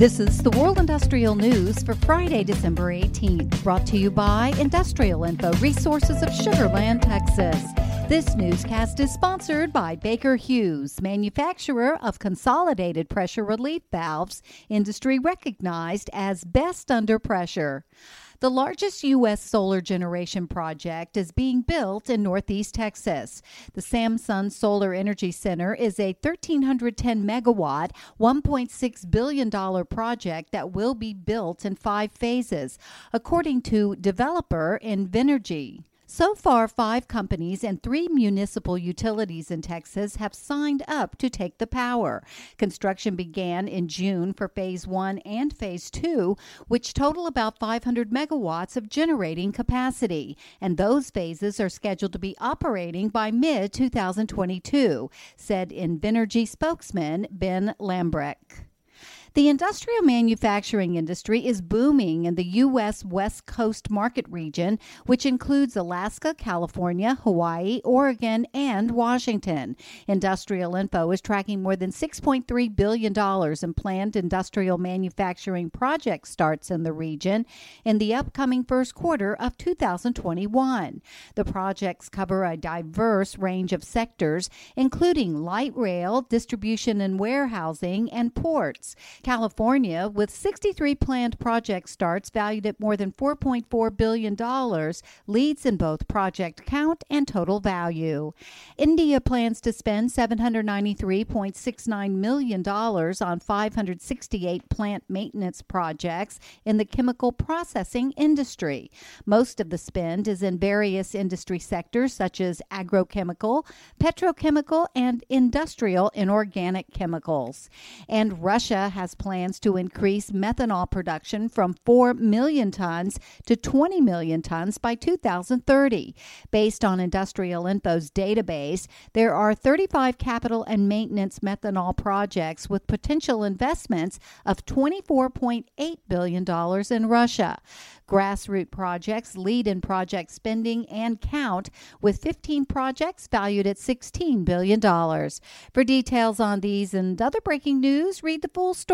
This is the World Industrial News for Friday, December 18th, brought to you by Industrial Info Resources of Sugarland, Texas. This newscast is sponsored by Baker Hughes, manufacturer of consolidated pressure relief valves, industry recognized as best under pressure. The largest U.S. solar generation project is being built in Northeast Texas. The Samson Solar Energy Center is a 1,310 megawatt, $1.6 billion project that will be built in five phases, according to developer Invenergy. So far, five companies and three municipal utilities in Texas have signed up to take the power. Construction began in June for Phase 1 and Phase 2, which total about 500 megawatts of generating capacity. And those phases are scheduled to be operating by mid 2022, said Invenergy spokesman Ben Lambrecht. The industrial manufacturing industry is booming in the U.S. West Coast market region, which includes Alaska, California, Hawaii, Oregon, and Washington. Industrial Info is tracking more than $6.3 billion in planned industrial manufacturing project starts in the region in the upcoming first quarter of 2021. The projects cover a diverse range of sectors, including light rail, distribution and warehousing, and ports. California, with 63 planned project starts valued at more than $4.4 billion, leads in both project count and total value. India plans to spend $793.69 million on 568 plant maintenance projects in the chemical processing industry. Most of the spend is in various industry sectors such as agrochemical, petrochemical, and industrial inorganic chemicals. And Russia has has plans to increase methanol production from 4 million tons to 20 million tons by 2030. Based on Industrial Info's database, there are 35 capital and maintenance methanol projects with potential investments of $24.8 billion in Russia. Grassroot projects lead in project spending and count, with 15 projects valued at $16 billion. For details on these and other breaking news, read the full